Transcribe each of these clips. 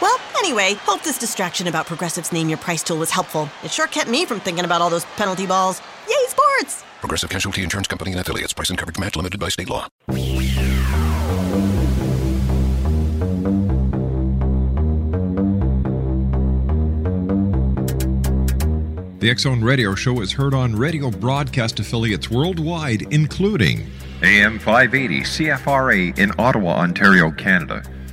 Well, anyway, hope this distraction about Progressive's Name Your Price tool was helpful. It sure kept me from thinking about all those penalty balls. Yay, sports! Progressive Casualty Insurance Company and affiliates. Price and coverage match limited by state law. The X Zone Radio Show is heard on radio broadcast affiliates worldwide, including AM 580 CFRA in Ottawa, Ontario, Canada.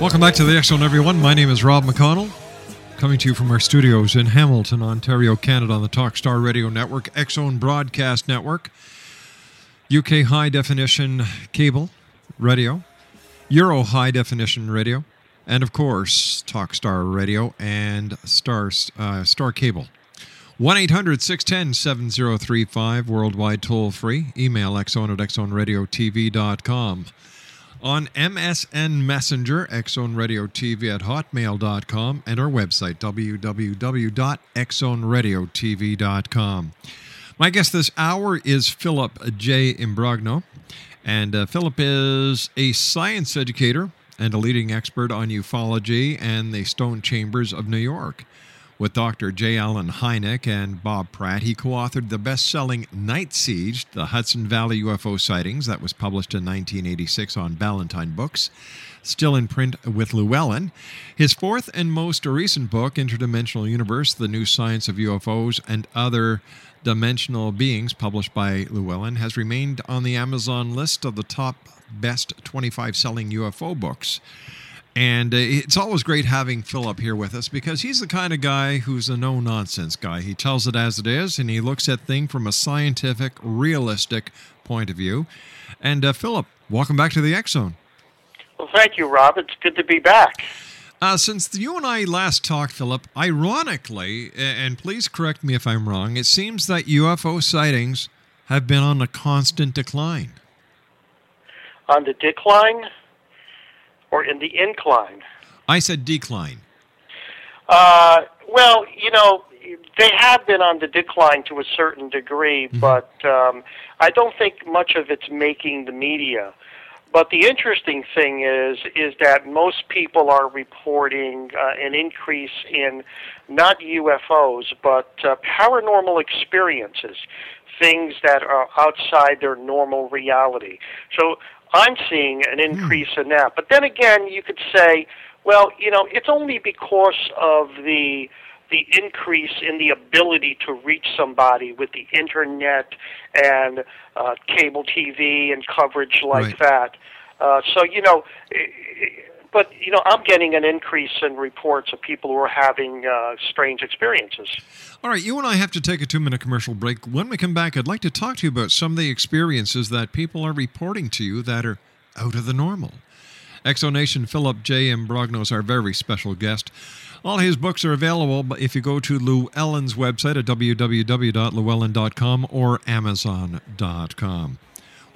Welcome back to the Zone, everyone. My name is Rob McConnell, coming to you from our studios in Hamilton, Ontario, Canada, on the Talkstar Radio Network, Zone Broadcast Network, UK High Definition Cable Radio, Euro High Definition Radio, and of course, Talkstar Radio and Star, uh, Star Cable. 1 800 610 7035, worldwide toll free. Email xzone at xzoneradiotv.com. On MSN Messenger, Xzone Radio TV at hotmail.com, and our website, www.xzoneradiotv.com. My guest this hour is Philip J. Imbrogno. And uh, Philip is a science educator and a leading expert on ufology and the stone chambers of New York. With Dr. J. Allen Hynek and Bob Pratt, he co authored the best selling Night Siege, the Hudson Valley UFO sightings, that was published in 1986 on Ballantine Books, still in print with Llewellyn. His fourth and most recent book, Interdimensional Universe The New Science of UFOs and Other Dimensional Beings, published by Llewellyn, has remained on the Amazon list of the top best 25 selling UFO books. And uh, it's always great having Philip here with us because he's the kind of guy who's a no nonsense guy. He tells it as it is and he looks at things from a scientific, realistic point of view. And uh, Philip, welcome back to the X Zone. Well, thank you, Rob. It's good to be back. Uh, since you and I last talked, Philip, ironically, and please correct me if I'm wrong, it seems that UFO sightings have been on a constant decline. On the decline? Or in the incline? I said decline. Uh, well, you know, they have been on the decline to a certain degree, mm-hmm. but um, I don't think much of it's making the media. But the interesting thing is, is that most people are reporting uh, an increase in not UFOs, but uh, paranormal experiences, things that are outside their normal reality. So I'm seeing an hmm. increase in that. But then again, you could say, well, you know, it's only because of the the increase in the ability to reach somebody with the internet and uh, cable TV and coverage like right. that. Uh, so you know, but you know, I'm getting an increase in reports of people who are having uh, strange experiences. All right, you and I have to take a two-minute commercial break. When we come back, I'd like to talk to you about some of the experiences that people are reporting to you that are out of the normal. Exonation Philip J. Imbrogno is our very special guest. All his books are available But if you go to Llewellyn's website at www.llewellyn.com or amazon.com.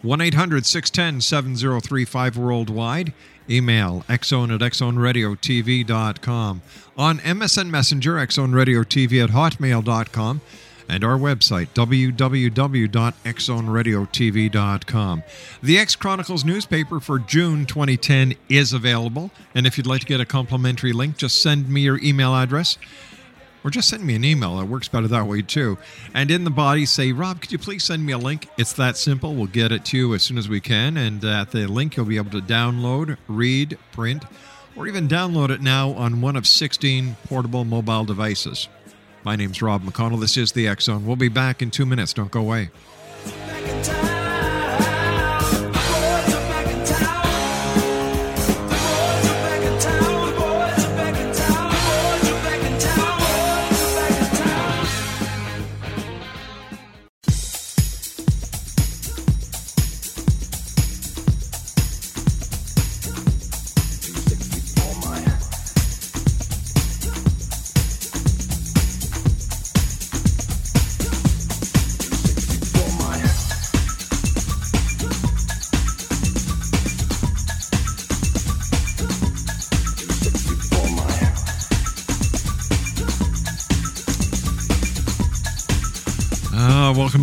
1 800 610 7035 worldwide. Email xzone at xzoneradiotv.com. On MSN Messenger, xzoneradiotv at hotmail.com. And our website, www.xzoneradiotv.com. The X Chronicles newspaper for June 2010 is available. And if you'd like to get a complimentary link, just send me your email address or just send me an email. It works better that way too. And in the body, say, Rob, could you please send me a link? It's that simple. We'll get it to you as soon as we can. And uh, at the link, you'll be able to download, read, print, or even download it now on one of 16 portable mobile devices. My name's Rob McConnell. This is the Zone. We'll be back in two minutes. Don't go away.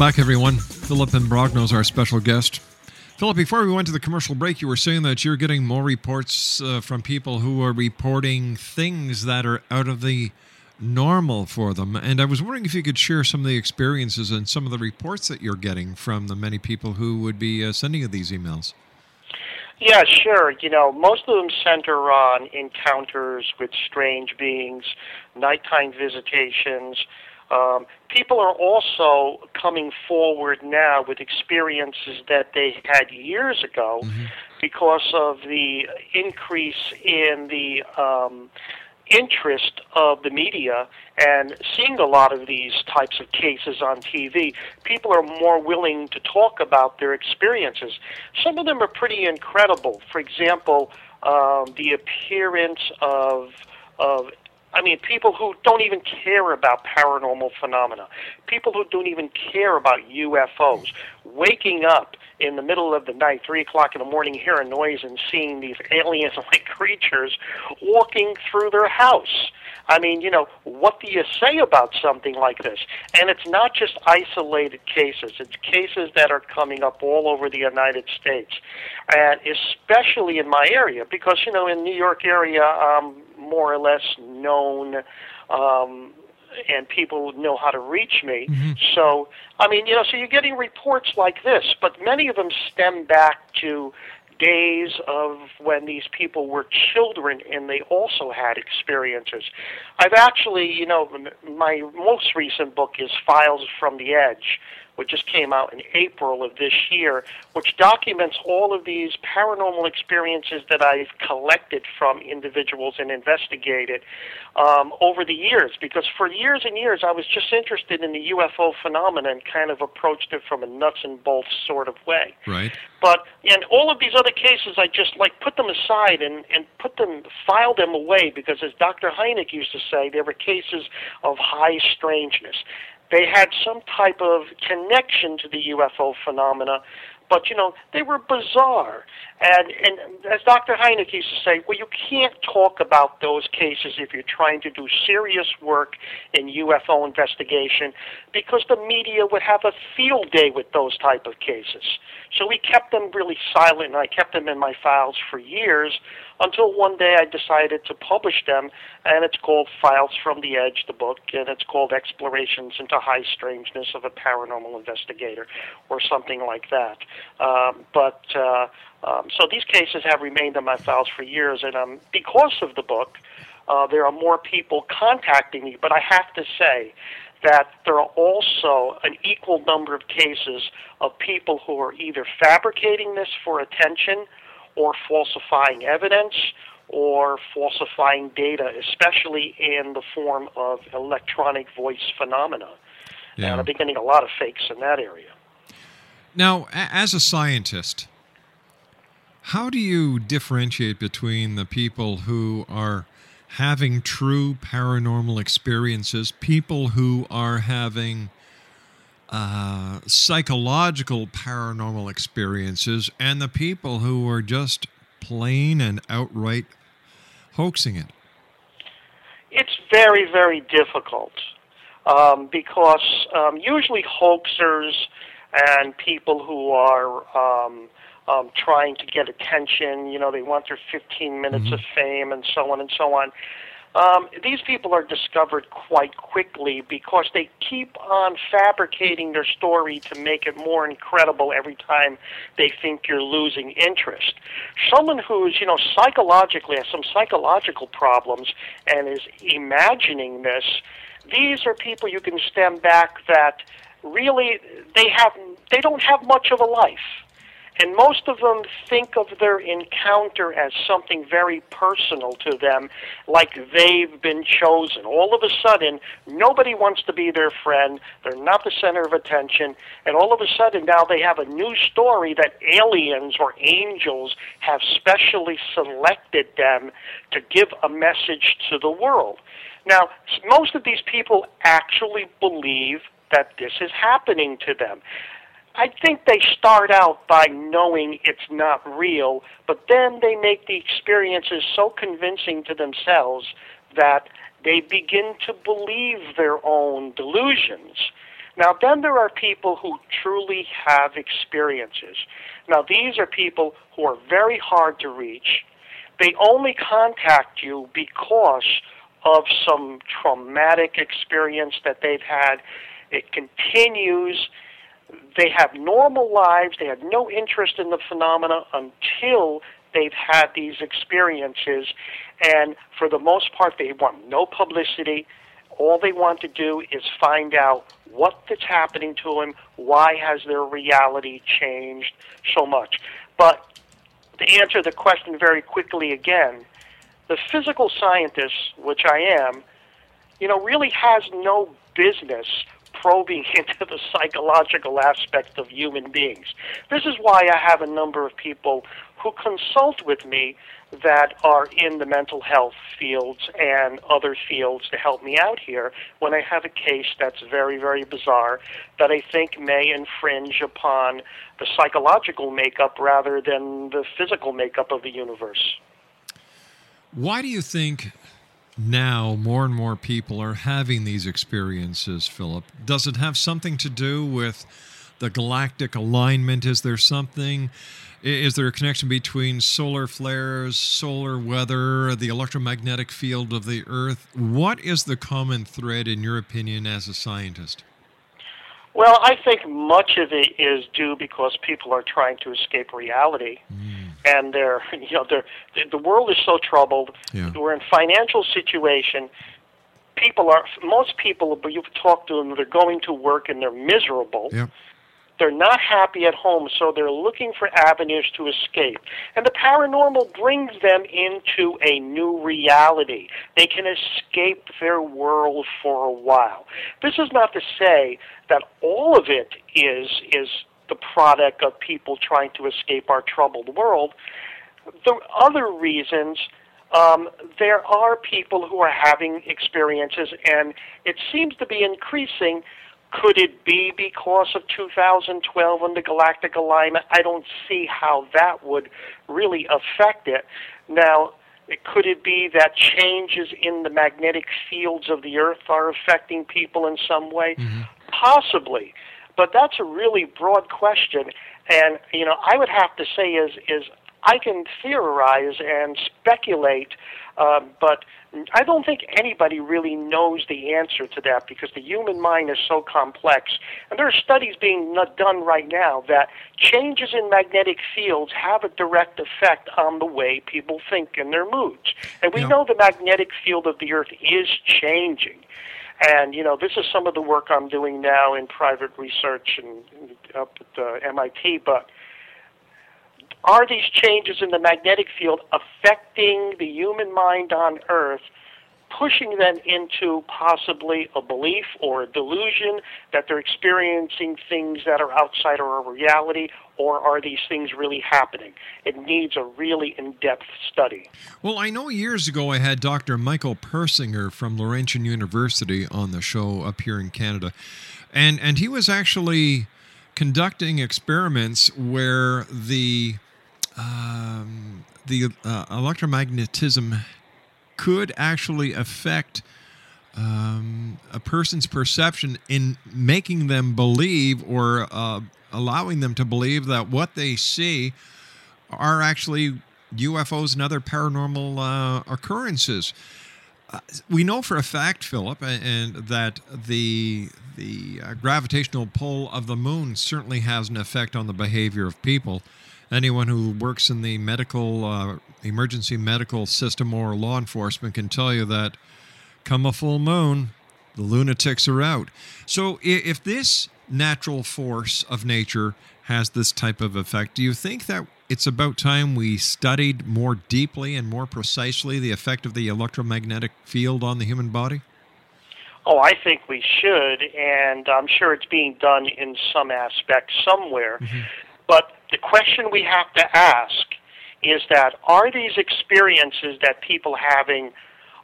Back, everyone. Philip Imbrogno is our special guest. Philip, before we went to the commercial break, you were saying that you're getting more reports uh, from people who are reporting things that are out of the normal for them. And I was wondering if you could share some of the experiences and some of the reports that you're getting from the many people who would be uh, sending you these emails. Yeah, sure. You know, most of them center on encounters with strange beings, nighttime visitations, um, people are also coming forward now with experiences that they had years ago mm-hmm. because of the increase in the um, interest of the media and seeing a lot of these types of cases on TV, people are more willing to talk about their experiences. Some of them are pretty incredible. For example, um, the appearance of of I mean, people who don't even care about paranormal phenomena, people who don't even care about UFOs, waking up in the middle of the night, 3 o'clock in the morning, hearing noise and seeing these alien like creatures walking through their house. I mean, you know, what do you say about something like this? And it's not just isolated cases, it's cases that are coming up all over the United States. And especially in my area, because, you know, in New York area, um, more or less known um, and people know how to reach me. Mm-hmm. So, I mean, you know, so you're getting reports like this, but many of them stem back to days of when these people were children and they also had experiences. I've actually, you know, my most recent book is Files from the Edge, which just came out in April of this year, which documents all of these paranormal experiences that I've collected from individuals and investigated um, over the years. Because for years and years, I was just interested in the UFO phenomenon, kind of approached it from a nuts and bolts sort of way. Right. But in all of these other cases, I just like put them aside and and put them, file them away because, as Dr. Hynek used to say, there were cases of high strangeness. They had some type of connection to the UFO phenomena, but you know they were bizarre. And and as Dr. Hynek used to say, well, you can't talk about those cases if you're trying to do serious work in UFO investigation, because the media would have a field day with those type of cases. So we kept them really silent, and I kept them in my files for years until one day I decided to publish them, and it's called Files from the Edge, the book, and it's called Explorations into High Strangeness of a Paranormal Investigator, or something like that. Um, but uh, um, so these cases have remained in my files for years, and um, because of the book, uh, there are more people contacting me. But I have to say that there are also an equal number of cases of people who are either fabricating this for attention or falsifying evidence or falsifying data, especially in the form of electronic voice phenomena. Yeah. And I've been getting a lot of fakes in that area. Now, as a scientist, how do you differentiate between the people who are having true paranormal experiences, people who are having uh, psychological paranormal experiences, and the people who are just plain and outright hoaxing it? It's very, very difficult um, because um, usually hoaxers and people who are um, um, trying to get attention, you know, they want their 15 minutes Mm-hmm. of fame and so on and so on. Um, these people are discovered quite quickly because they keep on fabricating their story to make it more incredible every time they think you're losing interest. Someone who's, you know, psychologically has some psychological problems and is imagining this, these are people you can stem back that really they have they don't have much of a life. And most of them think of their encounter as something very personal to them, like they've been chosen. All of a sudden, nobody wants to be their friend. They're not the center of attention. And all of a sudden, now they have a new story that aliens or angels have specially selected them to give a message to the world. Now, most of these people actually believe that this is happening to them. I think they start out by knowing it's not real, but then they make the experiences so convincing to themselves that they begin to believe their own delusions. Now, then there are people who truly have experiences. Now, these are people who are very hard to reach. They only contact you because of some traumatic experience that they've had. It continues they have normal lives. They have no interest in the phenomena until they've had these experiences. And for the most part, they want no publicity. All they want to do is find out what that's happening to them. Why has their reality changed so much? But to answer the question very quickly again, the physical scientist, which I am, you know, really has no business probing into the psychological aspect of human beings. This is why I have a number of people who consult with me that are in the mental health fields and other fields to help me out here when I have a case that's very, very bizarre that I think may infringe upon the psychological makeup rather than the physical makeup of the universe. Why do you think now more and more people are having these experiences, Philip? Does it have something to do with the galactic alignment? Is there something? Is there a connection between solar flares, solar weather, the electromagnetic field of the Earth? What is the common thread, in your opinion, as a scientist? Well, I think much of it is due because people are trying to escape reality, hmm. And they're you know they're the- the world is so troubled. Yeah. We're in financial situation. people are most people, but you've talked to them, they're going to work and they're miserable. Yeah. They're not happy at home, so they're looking for avenues to escape. And the paranormal brings them into a new reality. They can escape their world for a while. This is not to say that all of it is is the product of people trying to escape our troubled world. The other reasons um, there are people who are having experiences, and it seems to be increasing. Could it be because of 2012 and the galactic alignment? I don't see how that would really affect it. Now, could it be that changes in the magnetic fields of the Earth are affecting people in some way? Mm-hmm. Possibly, but that's a really broad question. And you know, I would have to say is is I can theorize and speculate, uh, but I don't think anybody really knows the answer to that because the human mind is so complex. And there are studies being done right now that changes in magnetic fields have a direct effect on the way people think and their moods. And we Yeah. know the magnetic field of the Earth is changing. And you know, this is some of the work I'm doing now in private research and up at uh, MIT. But are these changes in the magnetic field affecting the human mind on Earth, pushing them into possibly a belief or a delusion that they're experiencing things that are outside of our reality, or are these things really happening? It needs a really in-depth study. Well, I know years ago I had Dr. Michael Persinger from Laurentian University on the show up here in Canada. And and he was actually conducting experiments where the um, the uh, electromagnetism could actually affect um, a person's perception in making them believe or uh, allowing them to believe that what they see are actually UFOs and other paranormal uh, occurrences. Uh, we know for a fact, Philip, and that the the uh, gravitational pull of the moon certainly has an effect on the behavior of people. Anyone who works in the medical uh, emergency medical system or law enforcement can tell you that come a full moon, the lunatics are out. So if this natural force of nature has this type of effect, do you think that it's about time we studied more deeply and more precisely the effect of the electromagnetic field on the human body? Oh, I think we should, and I'm sure it's being done in some aspect somewhere. But the question we have to ask is that are these experiences that people having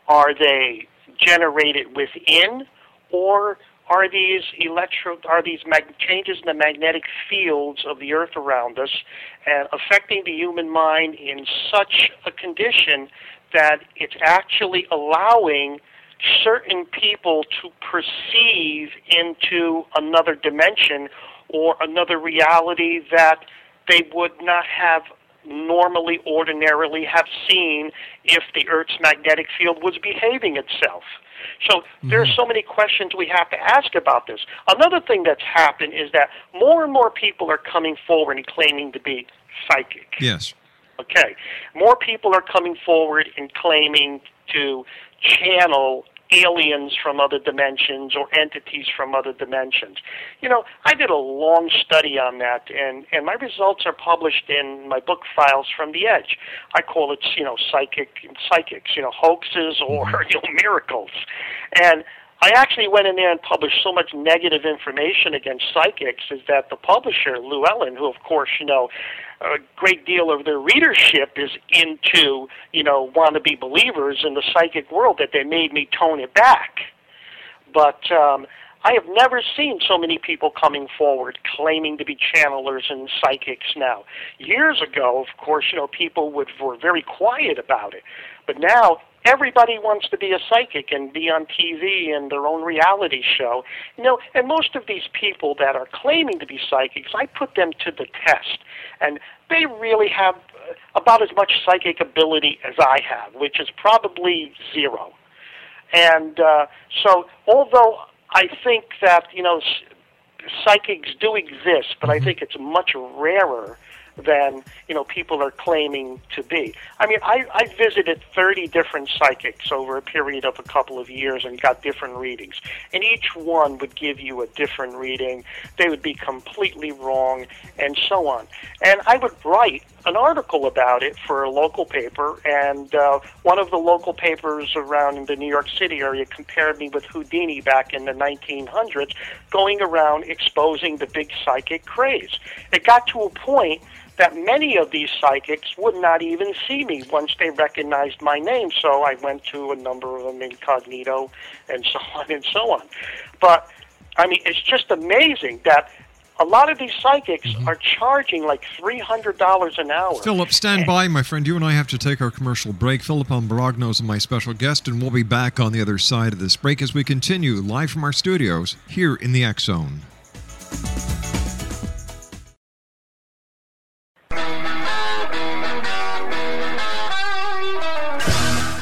are they generated within or are these electro are these mag- changes in the magnetic fields of the earth around us and affecting the human mind in such a condition that it's actually allowing certain people to perceive into another dimension or another reality that they would not have normally ordinarily have seen if the earth's magnetic field was behaving itself so there are mm-hmm. so many questions we have to ask about this another thing that's happened is that more and more people are coming forward and claiming to be psychic Yes. Okay. More people are coming forward and claiming to channel aliens from other dimensions or entities from other dimensions. You know, I did a long study on that and, and my results are published in my book files from the edge. I call it, you know, psychic psychics, you know, hoaxes or you know, miracles. And I actually went in there and published so much negative information against psychics is that the publisher, Llewellyn, who of course, you know, a great deal of their readership is into, you know, wannabe believers in the psychic world that they made me tone it back. But um, I have never seen so many people coming forward claiming to be channelers and psychics now. Years ago, of course, you know, people would, were very quiet about it. But now everybody wants to be a psychic and be on TV and their own reality show. You know, and most of these people that are claiming to be psychics, I put them to the test. And they really have uh, about as much psychic ability as I have, which is probably zero. And uh, so, although I think that, you know, psychics do exist, but I think it's much rarer than you know people are claiming to be. I mean, I, I visited 30 different psychics over a period of a couple of years and got different readings, and each one would give you a different reading. They would be completely wrong, and so on. And I would write an article about it for a local paper, and uh, one of the local papers around in the New York City area compared me with Houdini back in the 1900s, going around exposing the big psychic craze. It got to a point that many of these psychics would not even see me once they recognized my name. So I went to a number of them incognito and so on and so on. But I mean, it's just amazing that a lot of these psychics Mm-hmm. are charging like three hundred dollars an hour. Philip, stand by, my friend. You and I have to take our commercial break. Philip Imbrogno is my special guest, and we'll be back on the other side of this break as we continue live from our studios here in the X Zone.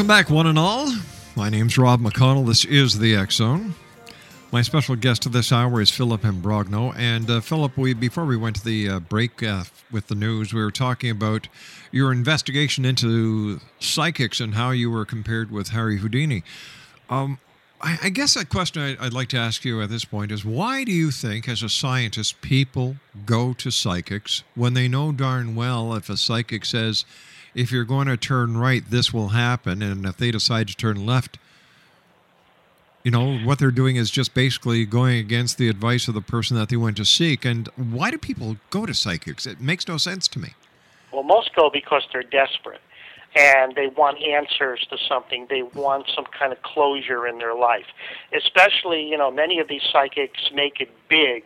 Welcome back, one and all. My name's Rob McConnell. This is the X. My special guest of this hour is Philip Imbrogno. And uh, Philip, we before we went to the uh, break uh, with the news, we were talking about your investigation into psychics and how you were compared with Harry Houdini. Um, I, I guess a question I, I'd like to ask you at this point is why do you think, as a scientist, people go to psychics when they know darn well if a psychic says, if you're going to turn right, this will happen, and if they decide to turn left, you know, what they're doing is just basically going against the advice of the person that they went to seek. And why do people go to psychics? It makes no sense to me. Well, most go because they're desperate and they want answers to something. They want some kind of closure in their life. Especially, you know, many of these psychics make it big.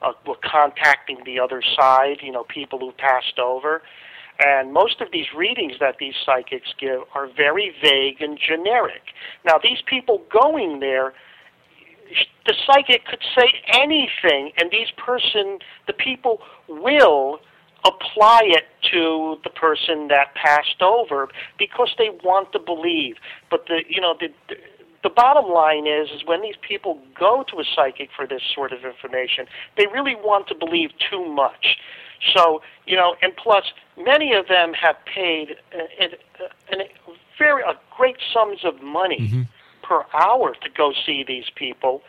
Uh, we're contacting the other side, you know, people who passed over. And most of these readings that these psychics give are very vague and generic. Now, these people going there, the psychic could say anything, and these person, the people will apply it to the person that passed over because they want to believe. But the you know the the bottom line is is when these people go to a psychic for this sort of information, they really want to believe too much. So you know, and plus many of them have paid a, a, a very a great sums of money mm-hmm. per hour to go see these people.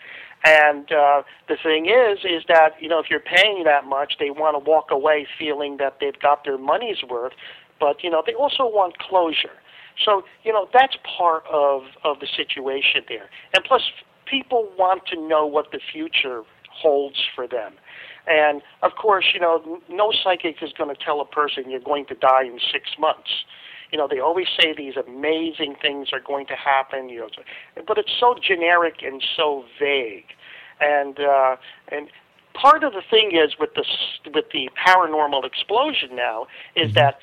And uh, the thing is, is that you know if you're paying that much, they want to walk away feeling that they've got their money's worth. But you know they also want closure. So you know that's part of of the situation there. And plus, people want to know what the future holds for them. And of course, you know, no psychic is going to tell a person you're going to die in six months. You know, they always say these amazing things are going to happen. You know, but it's so generic and so vague. And uh, and part of the thing is with the with the paranormal explosion now is that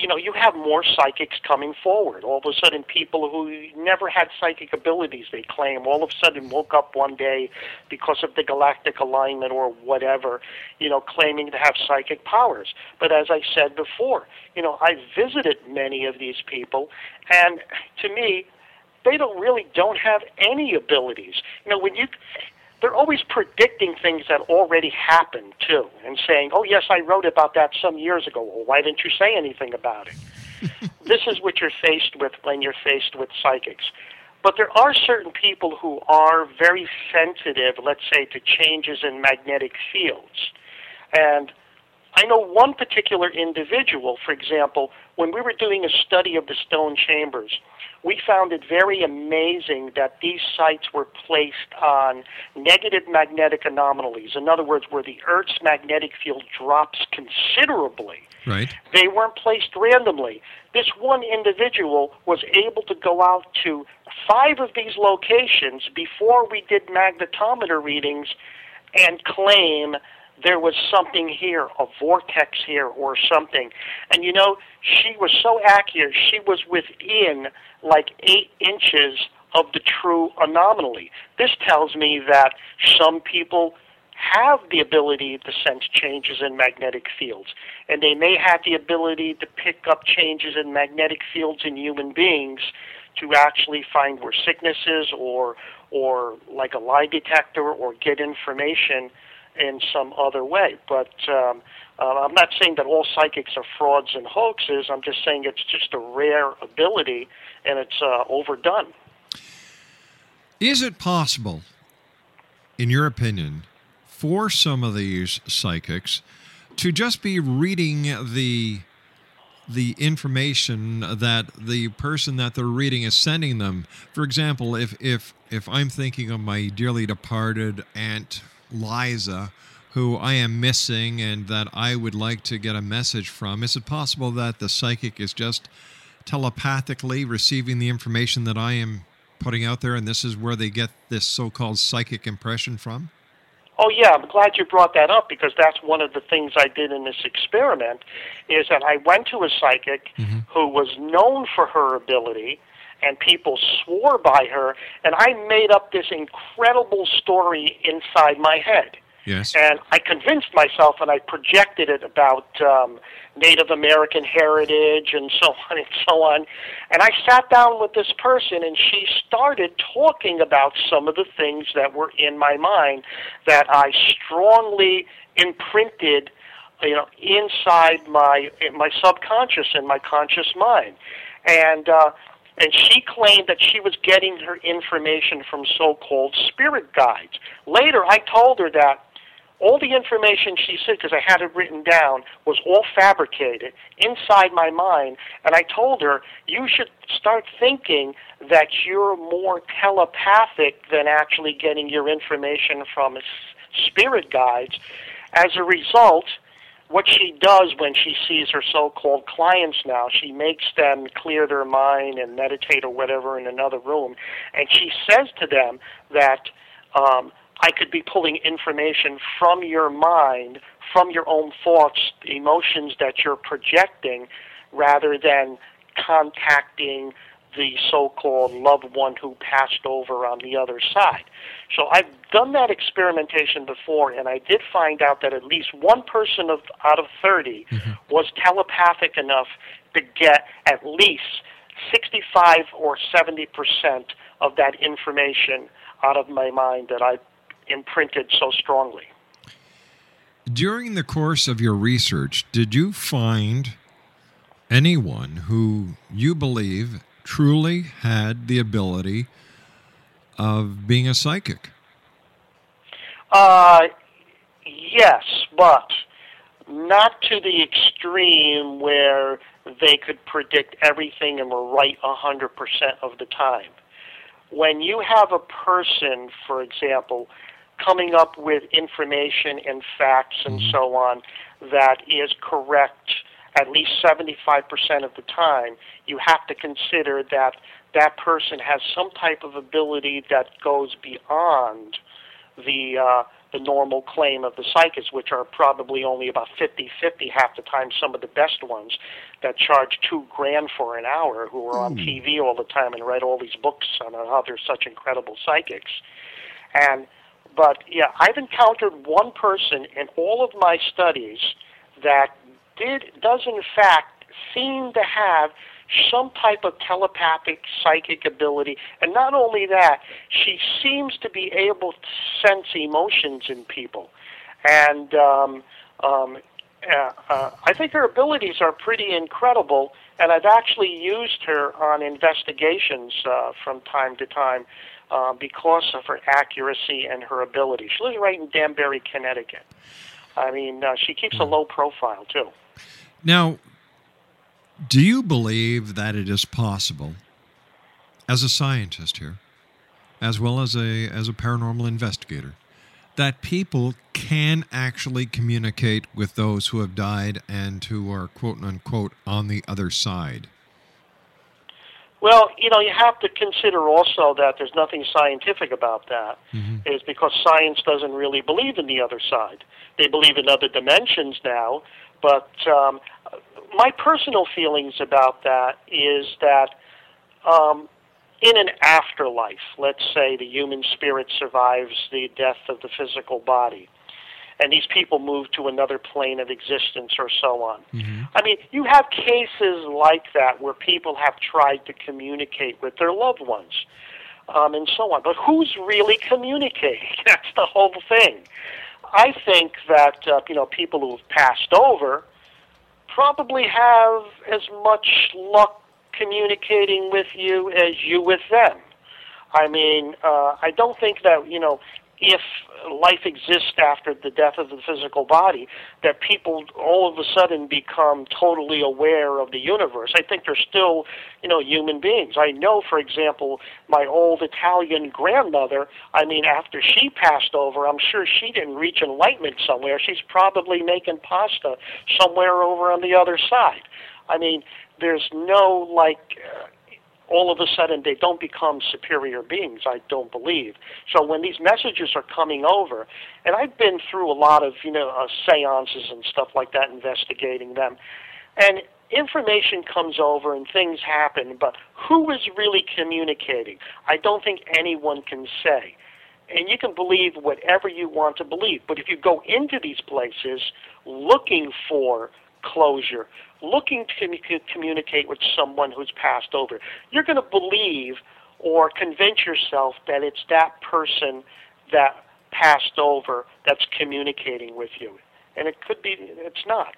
you know, you have more psychics coming forward. All of a sudden, people who never had psychic abilities, they claim, all of a sudden woke up one day because of the galactic alignment or whatever, you know, claiming to have psychic powers. But as I said before, you know, I visited many of these people, and to me, they don't really don't have any abilities. You know, when you they're always predicting things that already happened too, and saying, "Oh yes, I wrote about that some years ago. Well, why didn't you say anything about it?" this is what you're faced with when you're faced with psychics. But there are certain people who are very sensitive, let's say, to changes in magnetic fields. And I know one particular individual, for example, when we were doing a study of the stone chambers, we found it very amazing that these sites were placed on negative magnetic anomalies. In other words, where the Earth's magnetic field drops considerably. Right. They weren't placed randomly. This one individual was able to go out to five of these locations before we did magnetometer readings and claim there was something here, a vortex here or something. And you know, she was so accurate, she was within like eight inches of the true anomaly. This tells me that some people have the ability to sense changes in magnetic fields, and they may have the ability to pick up changes in magnetic fields in human beings to actually find where sicknesses or or like a lie detector or get information in some other way. But um, uh, I'm not saying that all psychics are frauds and hoaxes. I'm just saying it's just a rare ability and it's uh, overdone. Is it possible, in your opinion, for some of these psychics to just be reading the the information that the person that they're reading is sending them. For example, if if if I'm thinking of my dearly departed aunt Liza, who I am missing and that I would like to get a message from, is it possible that the psychic is just telepathically receiving the information that I am putting out there, and this is where they get this so-called psychic impression from? Oh yeah, I'm glad you brought that up because that's one of the things I did in this experiment is that I went to a psychic mm-hmm. who was known for her ability and people swore by her and I made up this incredible story inside my head. Yes. And I convinced myself and I projected it about um, Native American heritage and so on and so on. And I sat down with this person and she started talking about some of the things that were in my mind that I strongly imprinted you know inside my in my subconscious and my conscious mind and uh and she claimed that she was getting her information from so-called spirit guides. Later, I told her that all the information she said, because I had it written down, was all fabricated inside my mind. And I told her, you should start thinking that you're more telepathic than actually getting your information from spirit guides. As a result, what she does when she sees her so-called clients now, she makes them clear their mind and meditate or whatever in another room, and she says to them that um, I could be pulling information from your mind, from your own thoughts, emotions that you're projecting, rather than contacting the so-called loved one who passed over on the other side. So I've done that experimentation before, and I did find out that at least one person of, out of 30 mm-hmm. was telepathic enough to get at least 65 or 70 percent of that information out of my mind that I imprinted so strongly. During the course of your research, did you find anyone who you believe truly had the ability of being a psychic? Uh, yes, but not to the extreme where they could predict everything and were right 100% of the time. When you have a person, for example, coming up with information and facts and mm-hmm. so on that is correct at least 75% of the time, you have to consider that that person has some type of ability that goes beyond the uh, the normal claim of the psychics, which are probably only about 50 50 half the time, some of the best ones that charge two grand for an hour, who are on TV all the time and write all these books on how they're such incredible psychics. And, but yeah, I've encountered one person in all of my studies that did, does in fact seem to have some type of telepathic psychic ability. And not only that, she seems to be able to sense emotions in people. And um, um, uh, uh, I think her abilities are pretty incredible. And I've actually used her on investigations uh, from time to time uh, because of her accuracy and her ability. She lives right in Danbury, Connecticut. I mean, uh, she keeps a low profile, too. Now, do you believe that it is possible, as a scientist here, as well as a as a paranormal investigator, that people can actually communicate with those who have died and who are quote unquote on the other side? Well, you know, you have to consider also that there's nothing scientific about that. Mm-hmm. Is because science doesn't really believe in the other side. They believe in other dimensions now, but um, my personal feelings about that is that um, in an afterlife, let's say the human spirit survives the death of the physical body, and these people move to another plane of existence or so on. Mm-hmm. I mean, you have cases like that where people have tried to communicate with their loved ones. Um, and so on. But who's really communicating? That's the whole thing. I think that uh, you know people who have passed over probably have as much luck communicating with you as you with them. I mean, uh, I don't think that you know if life exists after the death of the physical body, that people all of a sudden become totally aware of the universe. I think they're still, you know, human beings. I know, for example, my old Italian grandmother, I mean, after she passed over, I'm sure she didn't reach enlightenment somewhere. She's probably making pasta somewhere over on the other side. I mean, there's no, like, uh, all of a sudden they don't become superior beings, I don't believe. So when these messages are coming over, and I've been through a lot of, you know, uh, seances and stuff like that, investigating them, and information comes over and things happen, but who is really communicating? I don't think anyone can say. And you can believe whatever you want to believe, but if you go into these places looking for closure, looking to commu- communicate with someone who's passed over, you're going to believe or convince yourself that it's that person that passed over that's communicating with you. And it could be, it's not.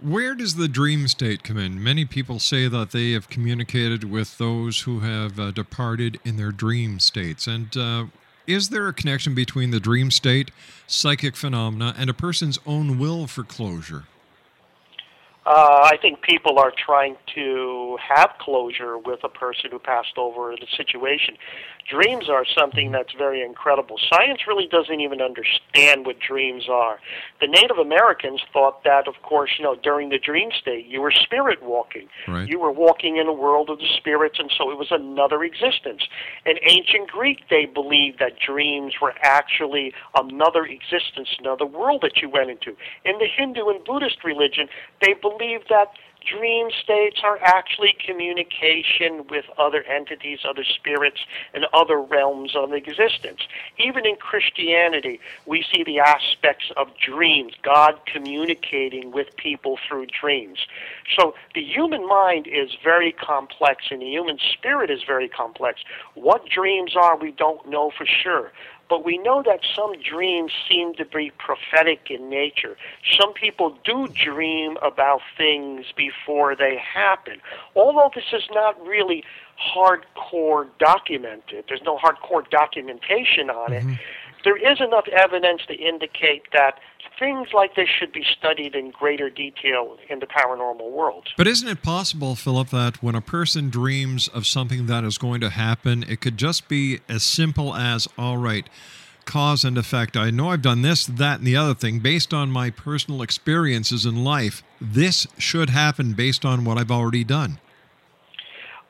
Where does the dream state come in? Many people say that they have communicated with those who have uh, departed in their dream states. And uh, is there a connection between the dream state, psychic phenomena, and a person's own will for closure? Uh, I think people are trying to have closure with a person who passed over the situation. Dreams are something that's very incredible. Science really doesn't even understand what dreams are. The Native Americans thought that, of course, you know, during the dream state, you were spirit walking. Right. You were walking in a world of the spirits, and so it was another existence. In ancient Greek, they believed that dreams were actually another existence, another world that you went into. In the Hindu and Buddhist religion, they believed that dream states are actually communication with other entities, other spirits, and other realms of existence. Even in Christianity, we see the aspects of dreams, God communicating with people through dreams. So the human mind is very complex, and the human spirit is very complex. What dreams are, we don't know for sure. But we know that some dreams seem to be prophetic in nature. Some people do dream about things before they happen. Although this is not really hardcore documented, there's no hardcore documentation on it, mm-hmm. there is enough evidence to indicate that things like this should be studied in greater detail in the paranormal world. But isn't it possible, Philip, that when a person dreams of something that is going to happen, it could just be as simple as, all right, cause and effect. I know I've done this, that, and the other thing based on my personal experiences in life. This should happen based on what I've already done.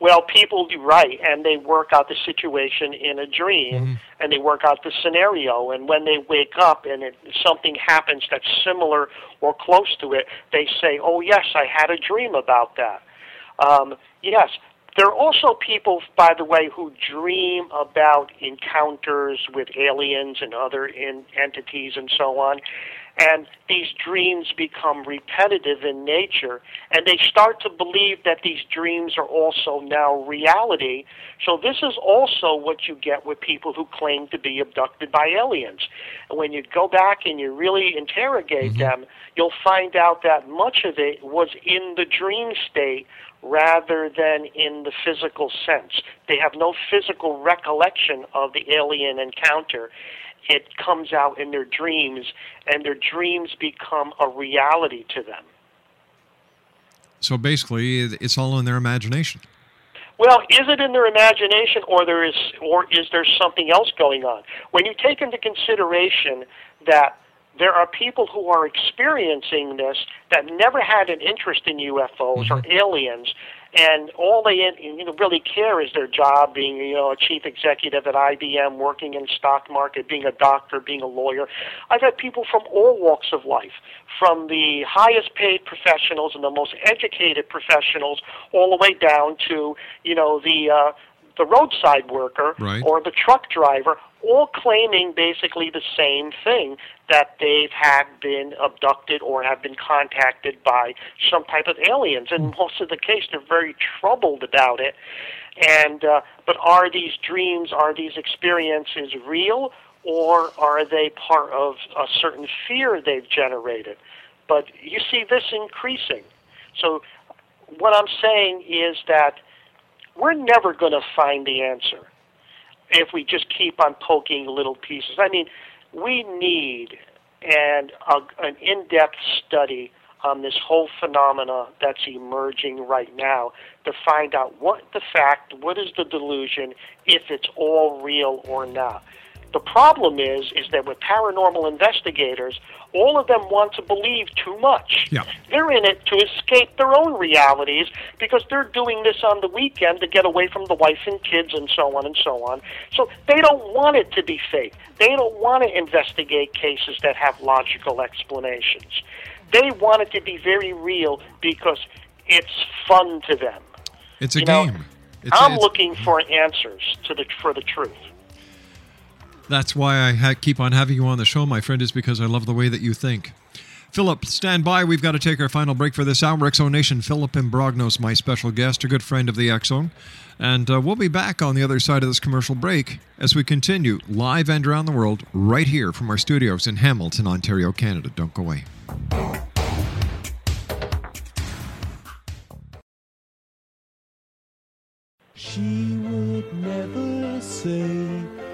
Well, people do right, and they work out the situation in a dream, Mm-hmm. and they work out the scenario. And when they wake up and it, something happens that's similar or close to it, they say, "Oh yes, I had a dream about that." Um, yes, there are also people, by the way, who dream about encounters with aliens and other in, entities and so on. And these dreams become repetitive in nature, and they start to believe that these dreams are also now reality. So, this is also what you get with people who claim to be abducted by aliens. And when you go back and you really interrogate mm-hmm. them, you'll find out that much of it was in the dream state rather than in the physical sense. They have no physical recollection of the alien encounter. It comes out in their dreams, and their dreams become a reality to them. So basically, it's all in their imagination. Well, is it in their imagination, or there is, or is there something else going on? When you take into consideration that there are people who are experiencing this that never had an interest in UFOs or mm-hmm. aliens, and all they you know, really care is their job, being you know a chief executive at IBM, working in stock market, being a doctor, being a lawyer. I've had people from all walks of life, from the highest paid professionals and the most educated professionals, all the way down to you know the uh, the roadside worker Right. or the truck driver, all claiming basically the same thing that they've had been abducted or have been contacted by some type of aliens. And most of the case, they're very troubled about it. And uh, but are these dreams, are these experiences real, or are they part of a certain fear they've generated? But you see this increasing. So what I'm saying is that we're never going to find the answer if we just keep on poking little pieces. I mean, we need and a, an in-depth study on this whole phenomena that's emerging right now to find out what the fact, what is the delusion, if it's all real or not. The problem is, is that with paranormal investigators, all of them want to believe too much. Yeah. They're in it to escape their own realities because they're doing this on the weekend to get away from the wife and kids and so on and so on. So they don't want it to be fake. They don't want to investigate cases that have logical explanations. They want it to be very real because it's fun to them. It's a You know, game. It's, I'm looking for answers to the for the truth. That's why I ha- keep on having you on the show, my friend, is because I love the way that you think. Philip, stand by. We've got to take our final break for this hour. Exo Nation, Philip Imbrogno's, my special guest, a good friend of the X Zone. And uh, we'll be back on the other side of this commercial break as we continue live and around the world right here from our studios in Hamilton, Ontario, Canada. Don't go away. She would never say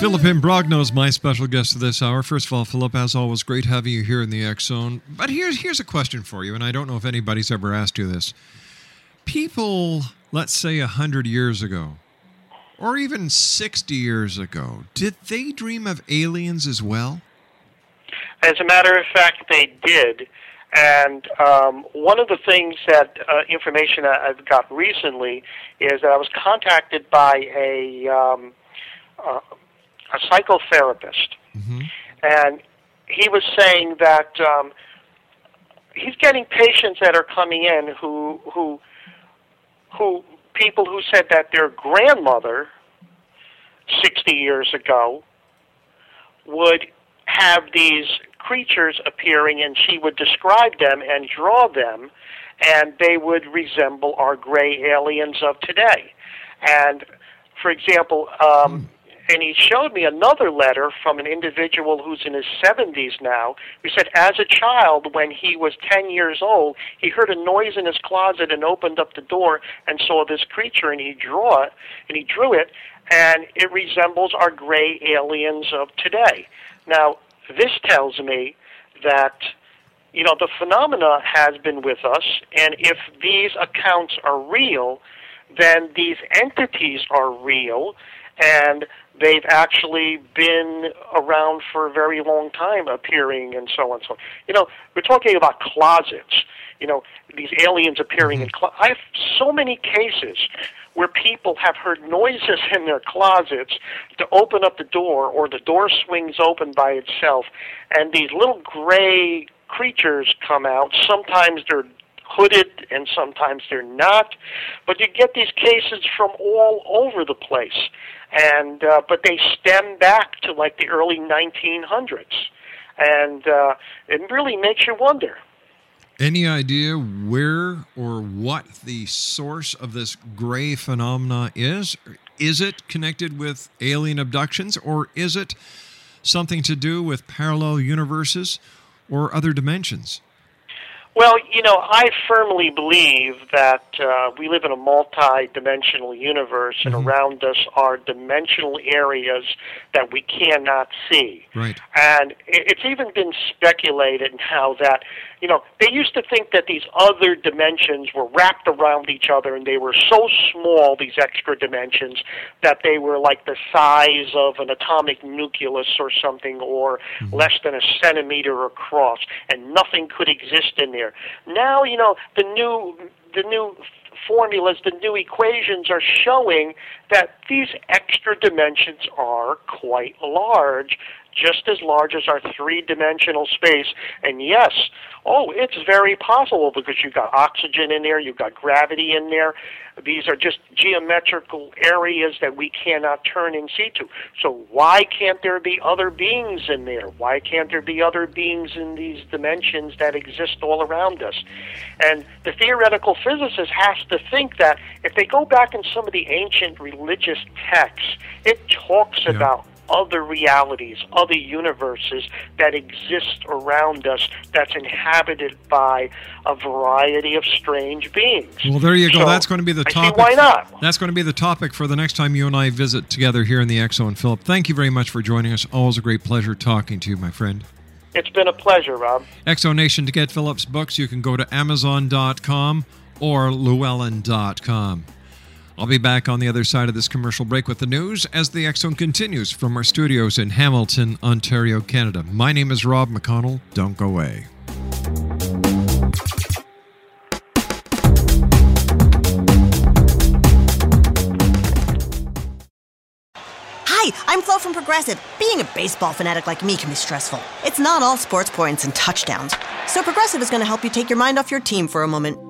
Philip is my special guest for this hour. First of all, Philip, as always, great having you here in the X Zone. But here's here's a question for you, and I don't know if anybody's ever asked you this. People, let's say hundred years ago, or even sixty years ago, did they dream of aliens as well? As a matter of fact, they did. And um, one of the things that uh, information I've got recently is that I was contacted by a um, uh, a psychotherapist, and he was saying that um, he's getting patients that are coming in who who who people who said that their grandmother 60 years ago would have these creatures appearing and she would describe them and draw them and they would resemble our gray aliens of today. And for example um, and he showed me another letter from an individual who's in his 70s now who said as a child when he was 10 years old he heard a noise in his closet and opened up the door and saw this creature and he drew it and he drew it and it resembles our gray aliens of today. Now this tells me that you know the phenomena has been with us and if these accounts are real then these entities are real and they've actually been around for a very long time appearing and so on and so on. You know, we're talking about closets. You know, these aliens appearing in mm-hmm. closets. I have so many cases where people have heard noises in their closets to open up the door or the door swings open by itself and these little gray creatures come out. Sometimes they're hooded and sometimes they're not. But you get these cases from all over the place. And uh, but they stem back to like the early 1900s. And uh, it really makes you wonder. Any idea where or what the source of this gray phenomena is? Is it connected with alien abductions or is it something to do with parallel universes or other dimensions? Well, you know, I firmly believe that uh, we live in a multi-dimensional universe, and Mhm. around us are dimensional areas that we cannot see. Right. And it's even been speculated how that, you know, they used to think that these other dimensions were wrapped around each other and they were so small, these extra dimensions, that they were like the size of an atomic nucleus or something, or less than a centimeter across, and nothing could exist in there. Now, you know, the new, the new formulas, the new equations are showing that these extra dimensions are quite large, just as large as our three dimensional space. And yes, oh, it's very possible because you've got oxygen in there, you've got gravity in there. These are just geometrical areas that we cannot turn and see to. So why can't there be other beings in there? Why can't there be other beings in these dimensions that exist all around us? And the theoretical physicist has to think that if they go back in some of the ancient religious texts, it talks about other realities, other universes that exist around us that's inhabited by a variety of strange beings. Well, there you go. So, That's going to be the topic. why not? That's going to be the topic for the next time you and I visit together here in the Exo. And Philip, thank you very much for joining us. Always a great pleasure talking to you, my friend. It's been a pleasure, Rob. Exo Nation, to get Philip's books, you can go to Amazon.com or Llewellyn.com. I'll be back on the other side of this commercial break with the news as the X Zone continues from our studios in Hamilton, Ontario, Canada. My name is Rob McConnell. Don't go away. Hi, I'm Flo from Progressive. Being a baseball fanatic like me can be stressful. It's not all sports points and touchdowns. So Progressive is going to help you take your mind off your team for a moment.